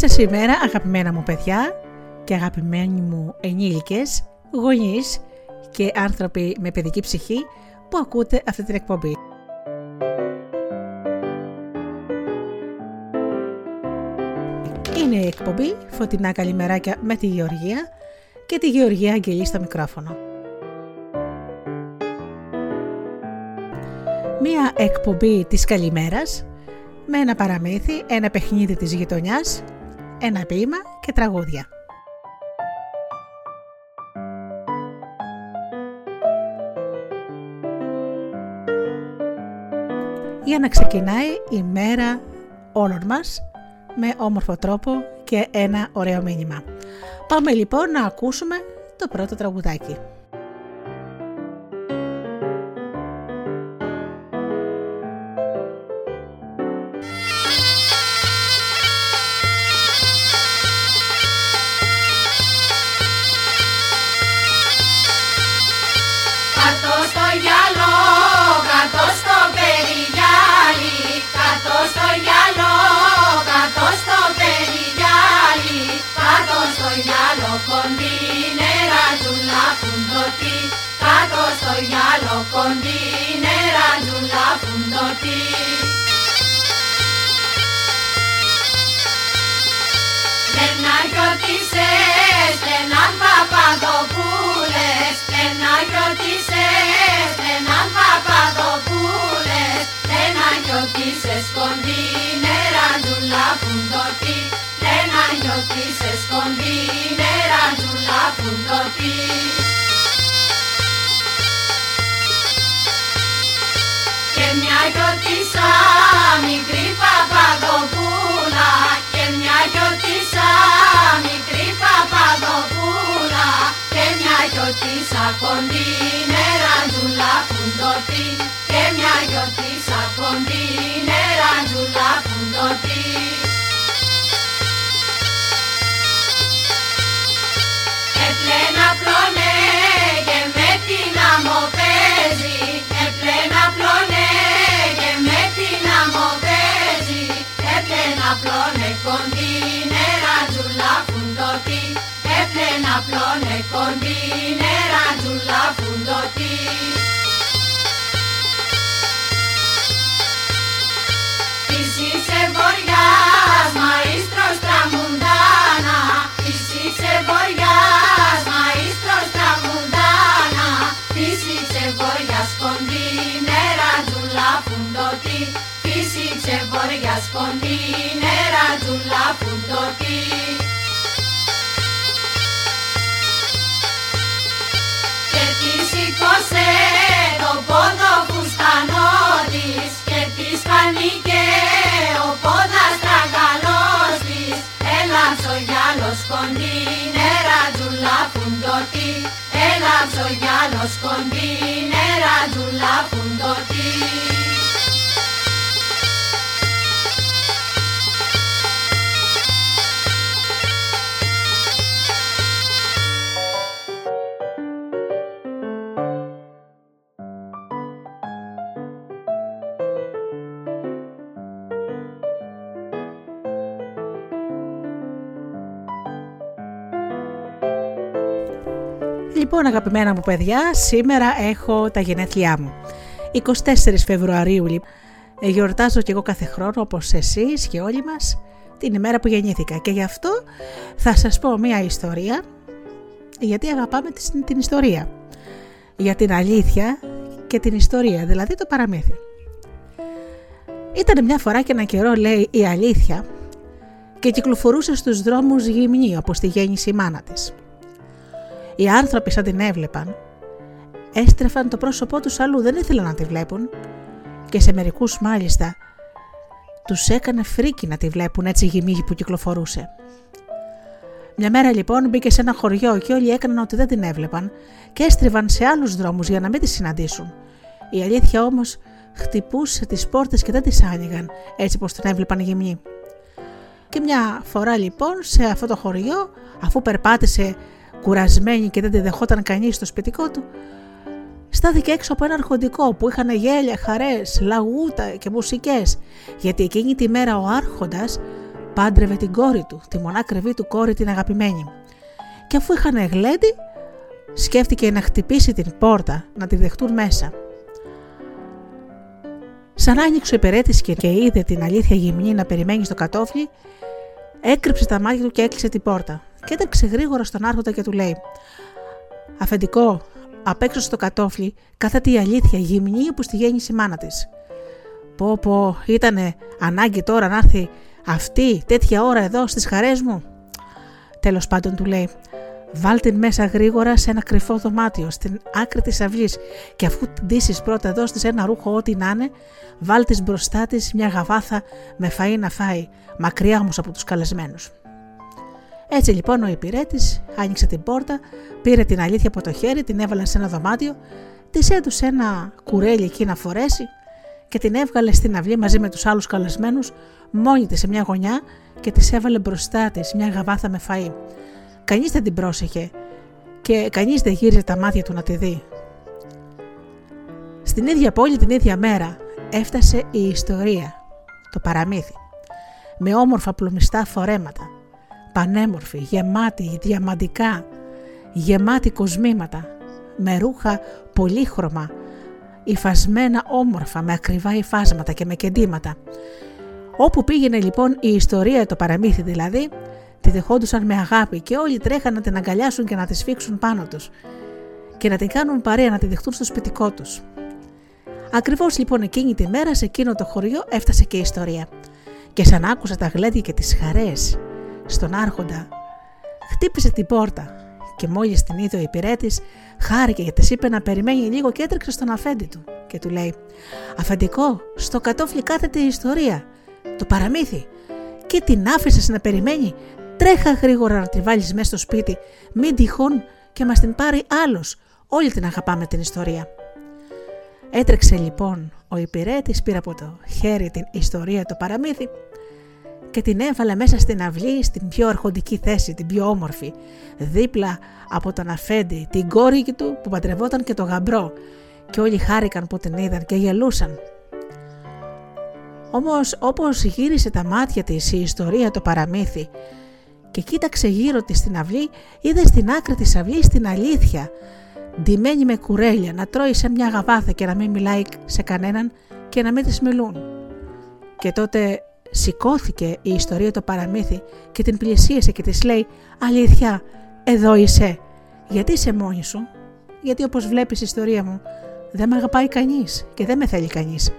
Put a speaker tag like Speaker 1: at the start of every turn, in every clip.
Speaker 1: Καλή σας ημέρα αγαπημένα μου παιδιά και αγαπημένοι μου ενήλικες, γονείς και άνθρωποι με παιδική ψυχή που ακούτε αυτή την εκπομπή. Είναι η εκπομπή Φωτεινά Καλημεράκια με τη Γεωργία και τη Γεωργία Αγγελή στο μικρόφωνο. Μία εκπομπή της καλημέρας με ένα παραμύθι, ένα παιχνίδι της γειτονιάς, ένα ποίημα και τραγούδια. Για να ξεκινάει η μέρα όλων μας με όμορφο τρόπο και ένα ωραίο μήνυμα. Πάμε λοιπόν να ακούσουμε το πρώτο τραγουδάκι.
Speaker 2: νιώτη Στενάκιωτησες, στενάν παπαδοπούλες Στενάκιωτησες,
Speaker 3: στενάν
Speaker 2: παπαδοπούλες Στενάκιωτησες κοντίνερα δουλάπουν το τι. Στενάκιωτησες κοντίνερα δουλάπουν το τι. και μια γιορτήσα μικρή παπαδοπούλα. Και μια γιορτήσα μικρή παπαδοπούλα. Και μια γιορτήσα κοντή με ραντζούλα και μια γιορτήσα κοντή με ραντζούλα ένα πλώνε κοντίνε ραντζουλά φουντωτή. Εσύ σε βοριάς, μαΐστρος τραμουντάνα, εσύ σε βοριάς, μαΐστρος τραμουντάνα, εσύ σε βοριάς κοντίνε ραντζουλά φουντωτή. Φύση ξεβόριας κοντίνε ραντζουλά φουντωτή. Βγήκε τραγανός της Έλαψε ο γυάλος κοντή Νέρα τζουλά φουντωτή Έλαψε ο γυάλος
Speaker 1: Λοιπόν αγαπημένα μου παιδιά, σήμερα έχω τα γενέθλιά μου. 24 Φεβρουαρίου λοιπόν, γιορτάζω και εγώ κάθε χρόνο όπως εσείς και όλοι μας την ημέρα που γεννήθηκα και γι' αυτό θα σας πω μια ιστορία γιατί αγαπάμε την ιστορία για την αλήθεια και την ιστορία, δηλαδή το παραμύθι. Ήταν μια φορά και ένα καιρό λέει η αλήθεια και κυκλοφορούσε στους δρόμους γυμνή όπως τη γέννησε η μάνα της. Οι άνθρωποι σαν την έβλεπαν, έστρεφαν το πρόσωπό τους αλλού, δεν ήθελαν να τη βλέπουν και σε μερικούς μάλιστα τους έκανε φρίκι να τη βλέπουν έτσι γυμίγη που κυκλοφορούσε. Μια μέρα λοιπόν μπήκε σε ένα χωριό και όλοι έκαναν ότι δεν την έβλεπαν και έστριβαν σε άλλους δρόμους για να μην τη συναντήσουν. Η αλήθεια όμως χτυπούσε τις πόρτες και δεν τις άνοιγαν έτσι πως την έβλεπαν γυμνή. Και μια φορά λοιπόν σε αυτό το χωριό αφού περπάτησε κουρασμένη και δεν τη δεχόταν κανείς στο σπιτικό του, στάθηκε έξω από ένα αρχοντικό που είχαν γέλια, χαρές, λαγούτα και μουσικές, γιατί εκείνη τη μέρα ο άρχοντας πάντρευε την κόρη του, τη μονάκριβή του κόρη την αγαπημένη. Και αφού είχαν γλέντι, σκέφτηκε να χτυπήσει την πόρτα, να τη δεχτούν μέσα. Σαν άνοιξε ο υπηρέτης και είδε την αλήθεια γυμνή να περιμένει στο κατόφλι, έκρυψε τα μάτια του και έκλεισε την πόρτα. Και έτρεξε γρήγορα στον άρχοντα και του λέει: Αφεντικό, απ' έξω στο κατόφλι κάθεται η αλήθεια γυμνή που στη γέννηση η μάνα της. Πω πω, ήτανε ανάγκη τώρα να έρθει αυτή τέτοια ώρα εδώ στις χαρές μου. Τέλος πάντων του λέει, βάλ την μέσα γρήγορα σε ένα κρυφό δωμάτιο στην άκρη της αυλής και αφού την ντύσεις πρώτα δώσ' της ένα ρούχο ό,τι να είναι, βάλ της μπροστά της μια γαβάθα με φαΐ να φάει, μακριά όμως από τους καλεσμένους. Έτσι λοιπόν ο υπηρέτης άνοιξε την πόρτα, πήρε την αλήθεια από το χέρι, την έβαλε σε ένα δωμάτιο, της έδωσε ένα κουρέλι εκεί να φορέσει και την έβγαλε στην αυλή μαζί με τους άλλους καλεσμένους μόνη της σε μια γωνιά και της έβαλε μπροστά της μια γαβάθα με φαΐ. Κανείς δεν την πρόσεχε και κανείς δεν γύριζε τα μάτια του να τη δει. Στην ίδια πόλη την ίδια μέρα έφτασε η ιστορία, το παραμύθι, με όμορφα πλουμιστά φορέματα, πανέμορφη, γεμάτη, διαμαντικά, γεμάτη κοσμήματα, με ρούχα πολύχρωμα, υφασμένα όμορφα με ακριβά υφάσματα και με κεντήματα. Όπου πήγαινε λοιπόν η ιστορία, το παραμύθι δηλαδή, τη δεχόντουσαν με αγάπη και όλοι τρέχαν να την αγκαλιάσουν και να τη σφίξουν πάνω τους και να την κάνουν παρέα να τη δεχτούν στο σπιτικό τους. Ακριβώς λοιπόν εκείνη τη μέρα σε εκείνο το χωριό έφτασε και η ιστορία και σαν άκουσα τα γλέντια και τις χαρές στον άρχοντα χτύπησε την πόρτα και μόλις την είδε ο υπηρέτης, χάρηκε και της είπε να περιμένει λίγο και έτρεξε στον αφέντη του και του λέει: Αφεντικό, στο κατόφλι κάθεται η ιστορία, το παραμύθι. Και την άφησες να περιμένει. Τρέχα γρήγορα να τη βάλεις μέσα στο σπίτι, μην τυχόν και μας την πάρει άλλος. Όλοι την αγαπάμε την ιστορία. Έτρεξε λοιπόν ο υπηρέτης, πήρε από το χέρι την ιστορία το παραμύθι και την έβαλε μέσα στην αυλή στην πιο αρχοντική θέση, την πιο όμορφη, δίπλα από τον αφέντη, την κόρη του που παντρευόταν και το γαμπρό και όλοι χάρηκαν που την είδαν και γελούσαν. Όμως όπως γύρισε τα μάτια της η ιστορία το παραμύθι και κοίταξε γύρω της στην αυλή, είδε στην άκρη της αυλής την αλήθεια, ντυμένη με κουρέλια, να τρώει σε μια γαβάθα και να μην μιλάει σε κανέναν και να μην της μιλούν. Και τότε Σηκώθηκε η ιστορία το παραμύθι και την πλησίασε και της λέει «Αλήθεια, εδώ είσαι. Γιατί είσαι μόνη σου» «Γιατί όπως βλέπεις η ιστορία μου δεν με αγαπάει κανείς και δεν με θέλει κανείς».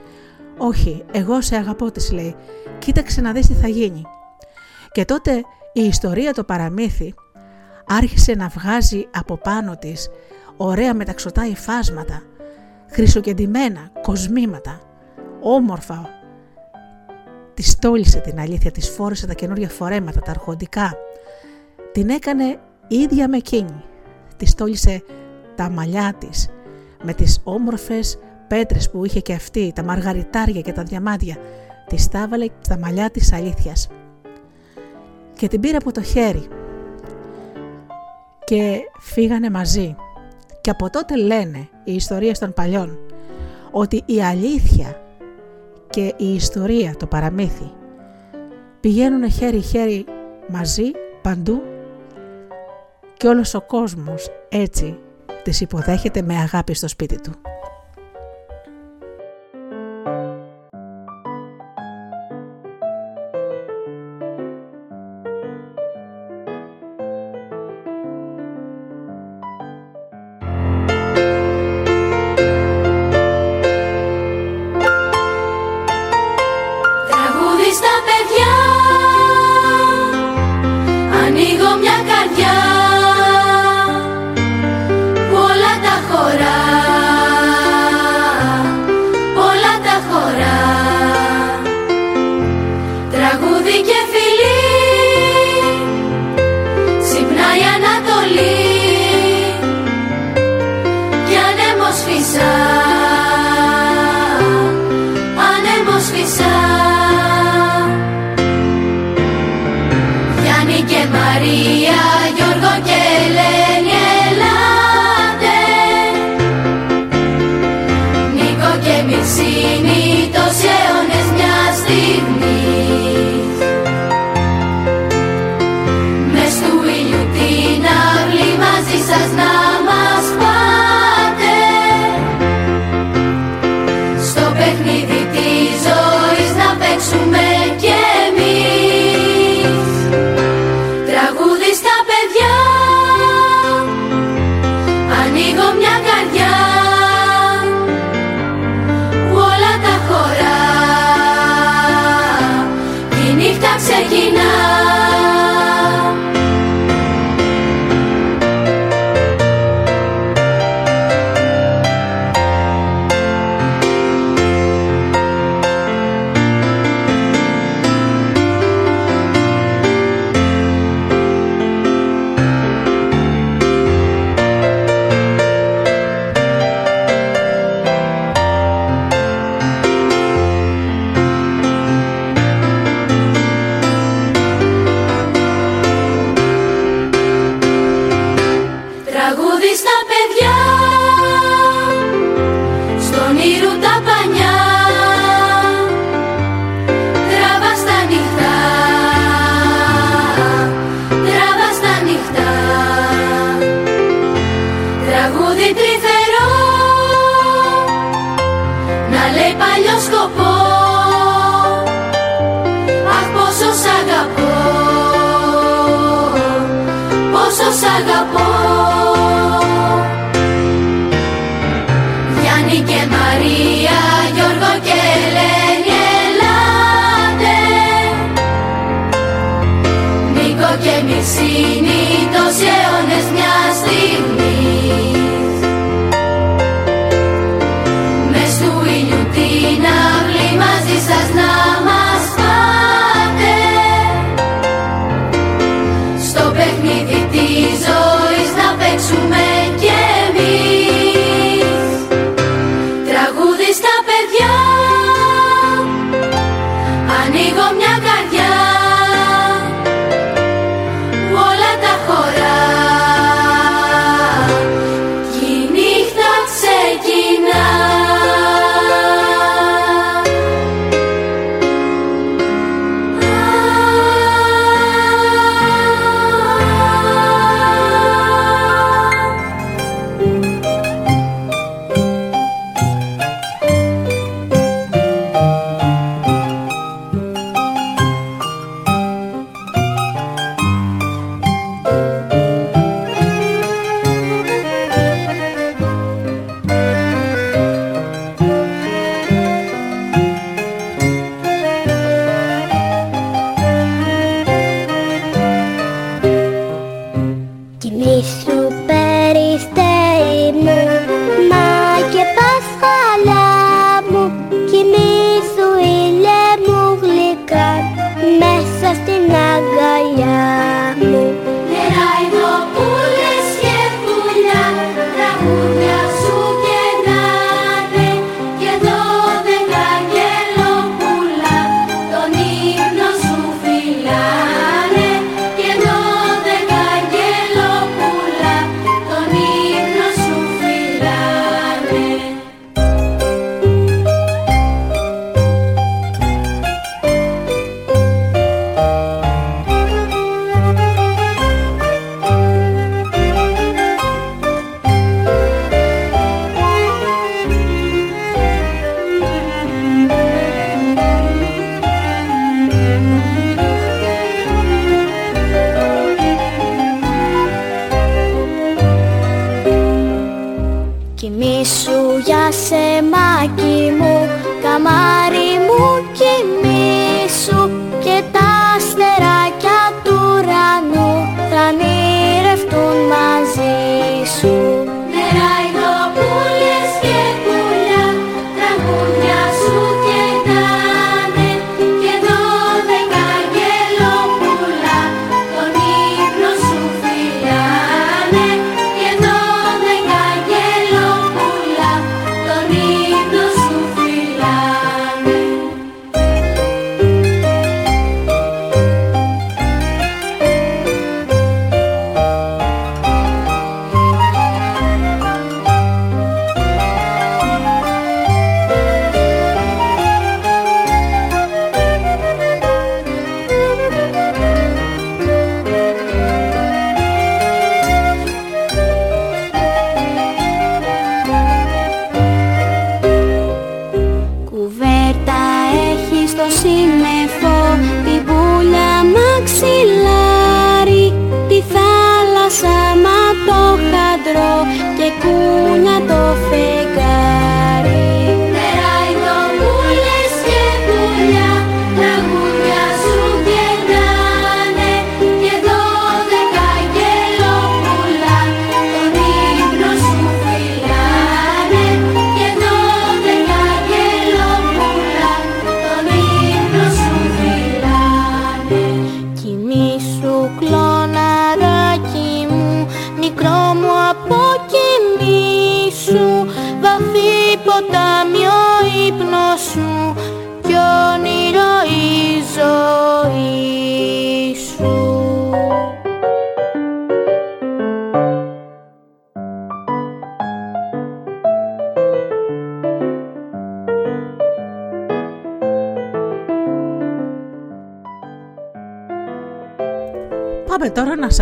Speaker 1: «Όχι, εγώ σε αγαπώ» της λέει «Κοίταξε να δεις τι θα γίνει». Και τότε η ιστορία το παραμύθι άρχισε να βγάζει από πάνω της ωραία μεταξωτά υφάσματα, χρυσοκεντημένα, κοσμήματα, όμορφα, Τη στόλισε την αλήθεια, της φόρεσε τα καινούργια φορέματα, τα αρχοντικά. Την έκανε ίδια με εκείνη. Τη στόλισε τα μαλλιά της με τις όμορφες πέτρες που είχε και αυτή, τα μαργαριτάρια και τα διαμάντια. Της στάβαλε στα μαλλιά της αλήθειας. Και την πήρε από το χέρι και φύγανε μαζί. Και από τότε λένε οι ιστορίες των παλιών ότι η αλήθεια και η ιστορία, το παραμύθι πηγαίνουν χέρι-χέρι μαζί παντού και όλος ο κόσμος έτσι τις υποδέχεται με αγάπη στο σπίτι του.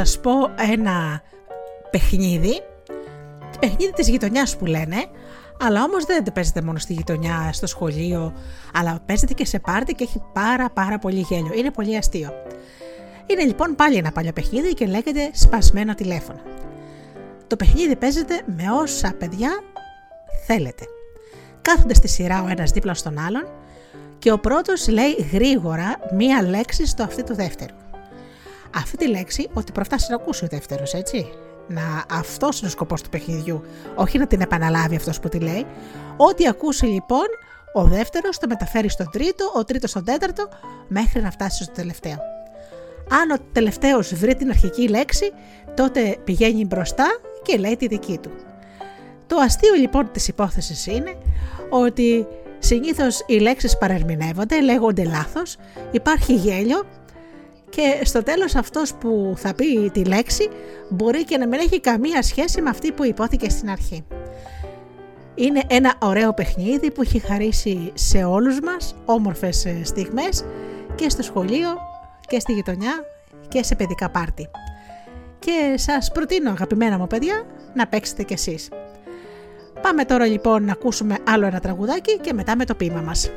Speaker 1: Σας πω ένα παιχνίδι, παιχνίδι της γειτονιάς που λένε, αλλά όμως δεν παίζεται μόνο στη γειτονιά, στο σχολείο, αλλά παίζεται και σε πάρτι και έχει πάρα πάρα πολύ γέλιο. Είναι πολύ αστείο. Είναι λοιπόν πάλι ένα παλιό παιχνίδι και λέγεται σπασμένο τηλέφωνο. Το παιχνίδι παίζεται με όσα παιδιά θέλετε. Κάθονται στη σειρά ο ένας δίπλα στον άλλον και ο πρώτος λέει γρήγορα μία λέξη στο αυτή του δεύτερου. Αυτή τη λέξη ότι προφτάσει να ακούσει ο δεύτερος, έτσι. Να αυτός είναι ο σκοπός του παιχνιδιού, όχι να την επαναλάβει αυτός που τη λέει. Ό,τι ακούσει λοιπόν, ο δεύτερος το μεταφέρει στον τρίτο, ο τρίτος στον τέταρτο, μέχρι να φτάσει στο τελευταίο. Αν ο τελευταίος βρει την αρχική λέξη, τότε πηγαίνει μπροστά και λέει τη δική του. Το αστείο λοιπόν της υπόθεσης είναι ότι συνήθως οι λέξεις παρερμηνεύονται, λέγονται λάθος, υπάρχει γέλιο και στο τέλος αυτός που θα πει τη λέξη μπορεί και να μην έχει καμία σχέση με αυτή που υπόθηκε στην αρχή. Είναι ένα ωραίο παιχνίδι που έχει χαρίσει σε όλους μας όμορφες στιγμές και στο σχολείο και στη γειτονιά και σε παιδικά πάρτι. Και σας προτείνω αγαπημένα μου παιδιά να παίξετε κι εσείς. Πάμε τώρα λοιπόν να ακούσουμε άλλο ένα τραγουδάκι και μετά με το ποίημα μας.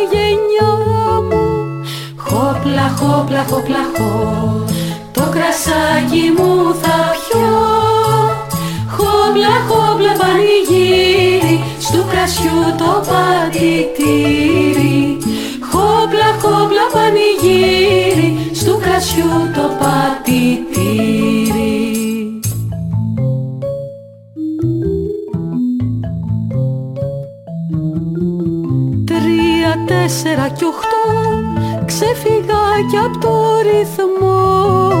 Speaker 4: η γενιά Χόπλα, χόπλα, χόπλα, χό Το κρασάκι μου θα πιω. Χόπλα, χόπλα, πανηγύρι. Στου κρασιού το πατητήρι. Χόπλα, χόπλα, πανηγύρι. Στου κρασιού το πατητήρι. τέσσερα και οχτώ Ξεφύγα κι απ' το ρυθμό.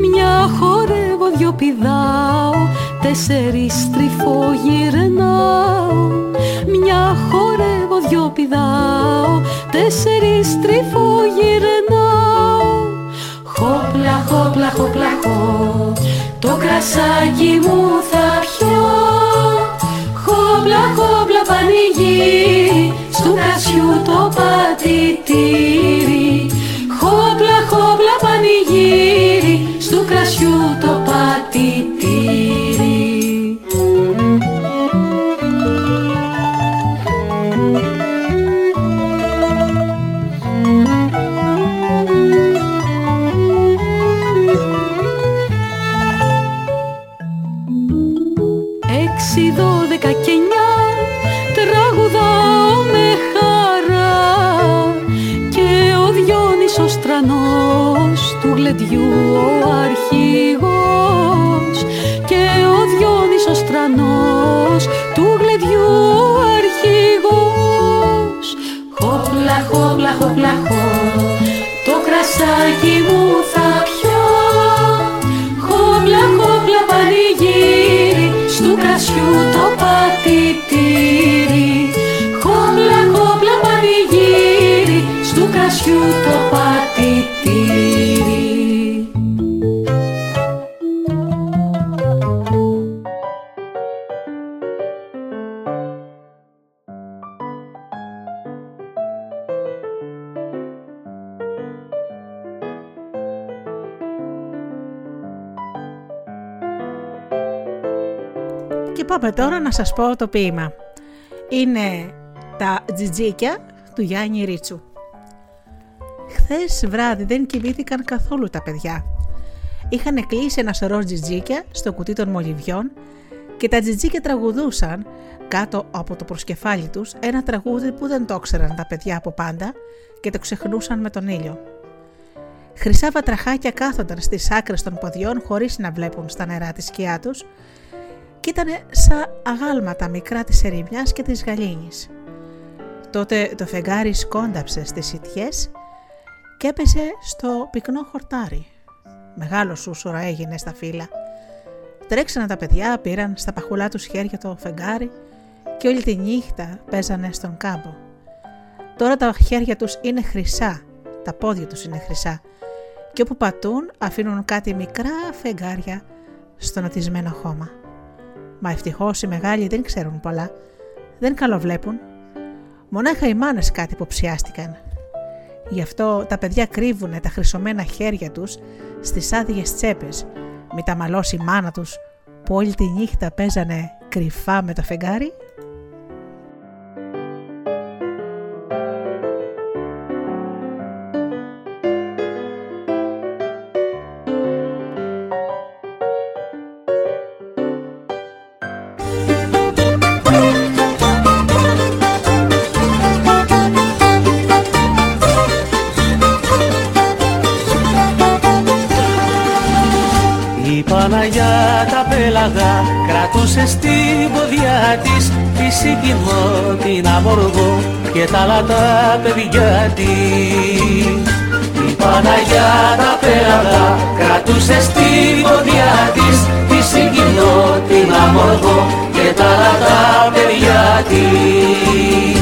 Speaker 4: Μια χορεύω, δυο πηδάω Τέσσερις τρυφώ γυρνάω. Μια χορεύω, δυο πηδάω Τέσσερις τρυφώ γυρνάω. Χόπλα, χόπλα, χόπλα, χό. Το κρασάκι μου θα πιω. του γλεντιού αρχηγού, αρχηγός. Χόπλα, χόπλα, χόπλα, χό, το κρασάκι μου θα πιω. Χόπλα, χόπλα, πανηγύρι, στου κρασιού το
Speaker 1: τώρα να σας πω το ποίημα. Είναι τα τζιτζίκια του Γιάννη Ρίτσου. Χθες βράδυ δεν κοιμήθηκαν καθόλου τα παιδιά. Είχαν κλείσει ένα σωρό τζιτζίκια στο κουτί των μολυβιών και τα τζιτζίκια τραγουδούσαν κάτω από το προσκεφάλι τους ένα τραγούδι που δεν το ξέραν τα παιδιά από πάντα και το ξεχνούσαν με τον ήλιο. Χρυσά βατραχάκια κάθονταν στις άκρες των ποδιών χωρίς να βλέπουν στα νερά τη σκιά τους και ήταν σαν αγάλματα μικρά της ερημιάς και της γαλήνης. Τότε το φεγγάρι σκόνταψε στις σιτιές και έπεσε στο πυκνό χορτάρι. Μεγάλος σούσουρο έγινε στα φύλλα. Τρέξανε τα παιδιά, πήραν στα παχουλά τους χέρια το φεγγάρι και όλη τη νύχτα παίζανε στον κάμπο. Τώρα τα χέρια τους είναι χρυσά, τα πόδια τους είναι χρυσά και όπου πατούν αφήνουν κάτι μικρά φεγγάρια στο νοτισμένο χώμα. Μα ευτυχώς οι μεγάλοι δεν ξέρουν πολλά, δεν καλοβλέπουν. Μονάχα οι μάνες κάτι υποψιάστηκαν. Γι' αυτό τα παιδιά κρύβουν τα χρυσωμένα χέρια τους στις άδειες τσέπες, μη τα μαλώσει η μάνα τους που όλη τη νύχτα παίζανε κρυφά με το φεγγάρι.
Speaker 5: Στην ποδιά της τη συγκινώ την αμοργό και τα άλλα τα παιδιά της. Η Παναγιά τα πέλαγα κρατούσε στην ποδιά της τη συγκινώ την αμοργό και τα άλλα τα παιδιά της.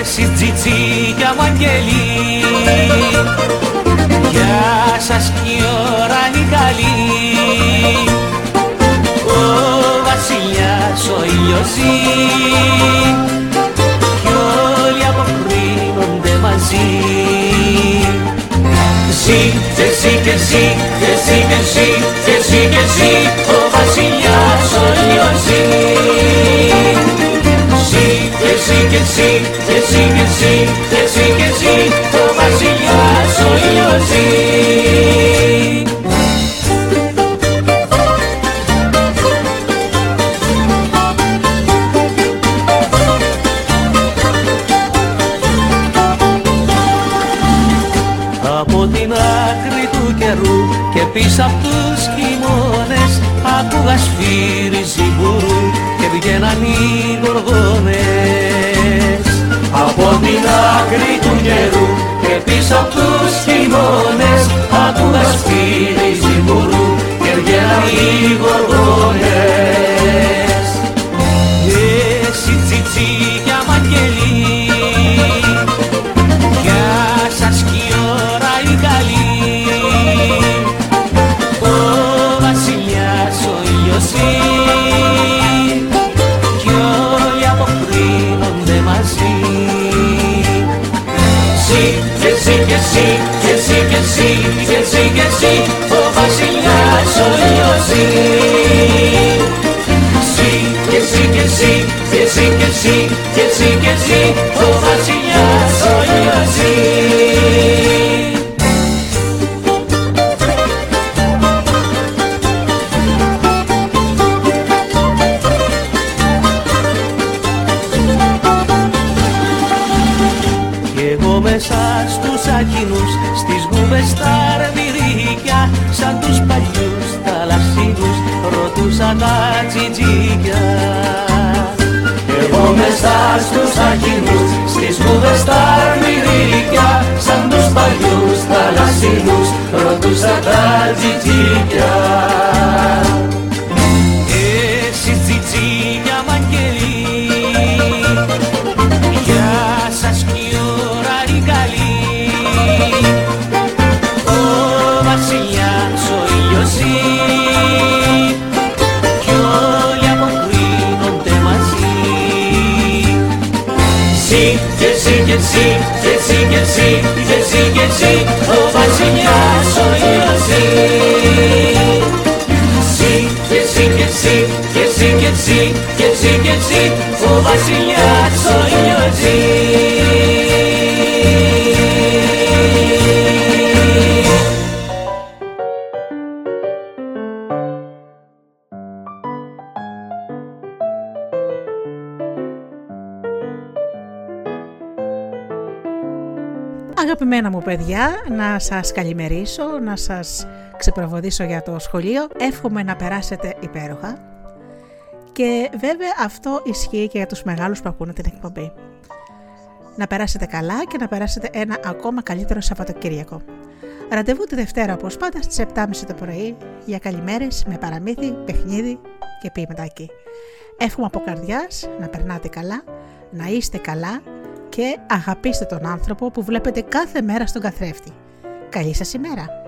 Speaker 5: Εσύ τζιτζίκια μου αγγελί Γεια σας κι η ώρα είναι καλή ο ήλιος ζει κι όλοι αποκρίνονται μαζί Ζει και ζει και ζει και ζει και ζει και ζει και ζει ο βασιλιάς ο ήλιος ζει Ζει και ζει και ζει και ζει και ζει και ζει και ζει ο βασιλιάς εσύ, και εσύ, και εσύ, και εσύ, ο βασιλιάς ο Ιωσή. Εσύ, και εσύ, και εσύ, και εσύ, και εσύ, και εσύ, και εσύ, ο βασιλιάς ο Ιωσή.
Speaker 1: Αγαπημένα μου παιδιά, να σας καλημερίσω, να σας ξεπροβοδήσω για το σχολείο. Εύχομαι να περάσετε υπέροχα. Και βέβαια αυτό ισχύει και για τους μεγάλους που ακούνε την εκπομπή. Να περάσετε καλά και να περάσετε ένα ακόμα καλύτερο Σαββατοκύριακο. Ραντεβού τη Δευτέρα όπως πάντα στις 7.30 το πρωί για καλημέρες με παραμύθι, παιχνίδι και ποιηματάκι. Εύχομαι από καρδιάς να περνάτε καλά, να είστε καλά και αγαπήστε τον άνθρωπο που βλέπετε κάθε μέρα στον καθρέφτη. Καλή σας ημέρα!